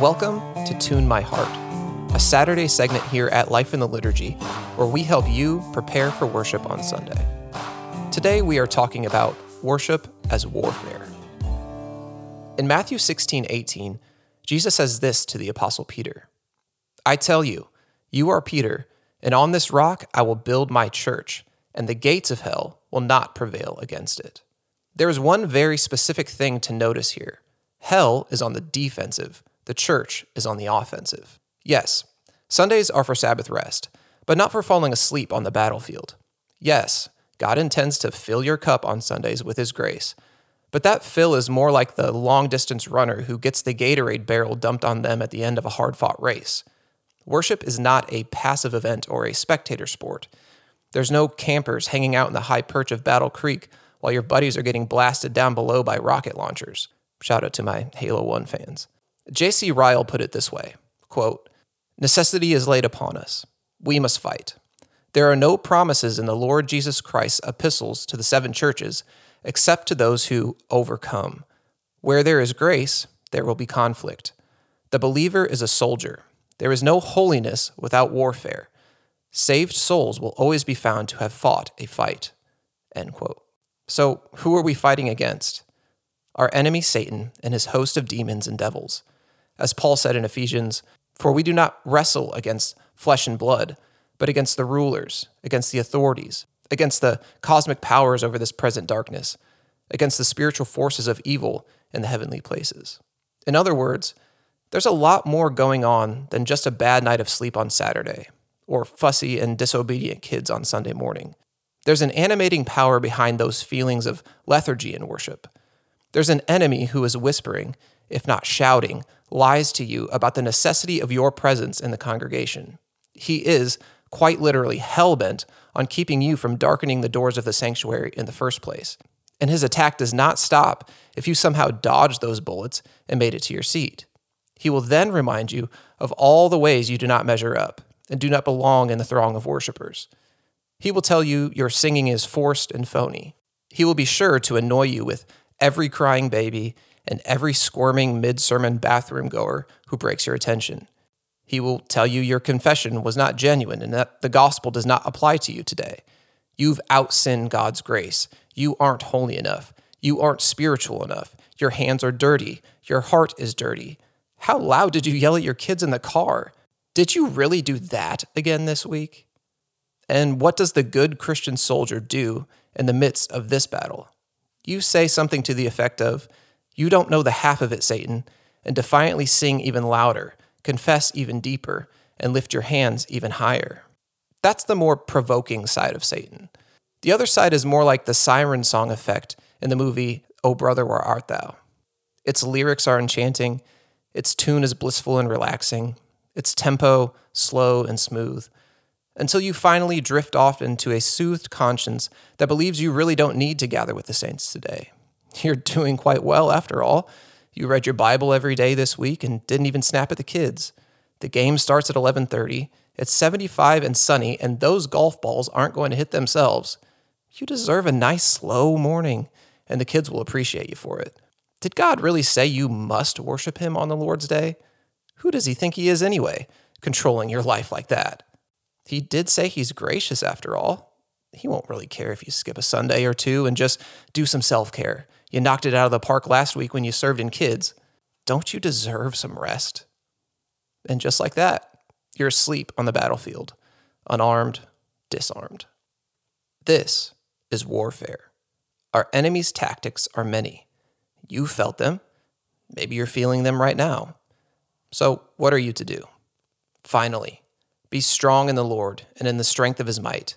Welcome to Tune My Heart, a Saturday segment here at Life in the Liturgy where we help you prepare for worship on Sunday. Today we are talking about worship as warfare. In Matthew 16 18, Jesus says this to the Apostle Peter I tell you, you are Peter, and on this rock I will build my church, and the gates of hell will not prevail against it. There is one very specific thing to notice here hell is on the defensive, the church is on the offensive. Yes, Sundays are for Sabbath rest, but not for falling asleep on the battlefield. Yes, God intends to fill your cup on Sundays with His grace, but that fill is more like the long distance runner who gets the Gatorade barrel dumped on them at the end of a hard fought race. Worship is not a passive event or a spectator sport. There's no campers hanging out in the high perch of Battle Creek while your buddies are getting blasted down below by rocket launchers. Shout out to my Halo 1 fans. J.C. Ryle put it this way quote, Necessity is laid upon us. We must fight. There are no promises in the Lord Jesus Christ's epistles to the seven churches except to those who overcome. Where there is grace, there will be conflict. The believer is a soldier. There is no holiness without warfare. Saved souls will always be found to have fought a fight. End quote. So, who are we fighting against? Our enemy Satan and his host of demons and devils. As Paul said in Ephesians, For we do not wrestle against flesh and blood, but against the rulers, against the authorities, against the cosmic powers over this present darkness, against the spiritual forces of evil in the heavenly places. In other words, there's a lot more going on than just a bad night of sleep on Saturday or fussy and disobedient kids on Sunday morning. There's an animating power behind those feelings of lethargy in worship. There's an enemy who is whispering, if not shouting, lies to you about the necessity of your presence in the congregation. He is, quite literally, hell bent on keeping you from darkening the doors of the sanctuary in the first place. And his attack does not stop if you somehow dodged those bullets and made it to your seat. He will then remind you of all the ways you do not measure up and do not belong in the throng of worshippers. He will tell you your singing is forced and phony. He will be sure to annoy you with every crying baby and every squirming mid sermon bathroom goer who breaks your attention. He will tell you your confession was not genuine and that the gospel does not apply to you today. You've outsinned God's grace. You aren't holy enough. You aren't spiritual enough. Your hands are dirty. Your heart is dirty. How loud did you yell at your kids in the car? Did you really do that again this week? And what does the good Christian soldier do in the midst of this battle? You say something to the effect of, You don't know the half of it, Satan, and defiantly sing even louder, confess even deeper, and lift your hands even higher. That's the more provoking side of Satan. The other side is more like the siren song effect in the movie O Brother, Where Art Thou? Its lyrics are enchanting, its tune is blissful and relaxing, its tempo slow and smooth until you finally drift off into a soothed conscience that believes you really don't need to gather with the saints today. You're doing quite well after all. You read your Bible every day this week and didn't even snap at the kids. The game starts at 11:30. It's 75 and sunny and those golf balls aren't going to hit themselves. You deserve a nice slow morning and the kids will appreciate you for it. Did God really say you must worship him on the Lord's day? Who does he think he is anyway, controlling your life like that? He did say he's gracious after all. He won't really care if you skip a Sunday or two and just do some self care. You knocked it out of the park last week when you served in kids. Don't you deserve some rest? And just like that, you're asleep on the battlefield, unarmed, disarmed. This is warfare. Our enemy's tactics are many. You felt them. Maybe you're feeling them right now. So, what are you to do? Finally, be strong in the Lord and in the strength of his might.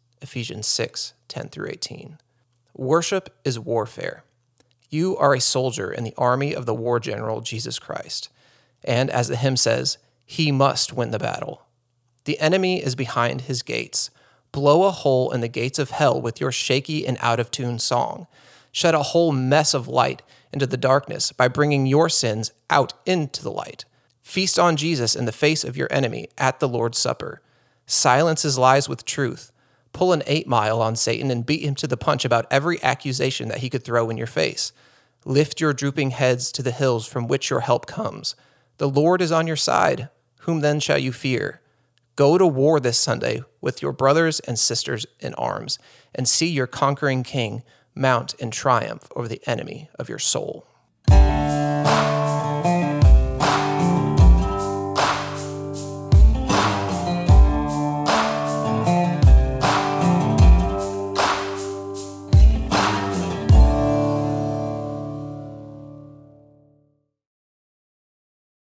Ephesians 6 10 through 18. Worship is warfare. You are a soldier in the army of the war general Jesus Christ. And as the hymn says, he must win the battle. The enemy is behind his gates. Blow a hole in the gates of hell with your shaky and out of tune song. Shed a whole mess of light into the darkness by bringing your sins out into the light. Feast on Jesus in the face of your enemy at the Lord's Supper. Silence his lies with truth. Pull an eight mile on Satan and beat him to the punch about every accusation that he could throw in your face. Lift your drooping heads to the hills from which your help comes. The Lord is on your side. Whom then shall you fear? Go to war this Sunday with your brothers and sisters in arms and see your conquering king mount in triumph over the enemy of your soul.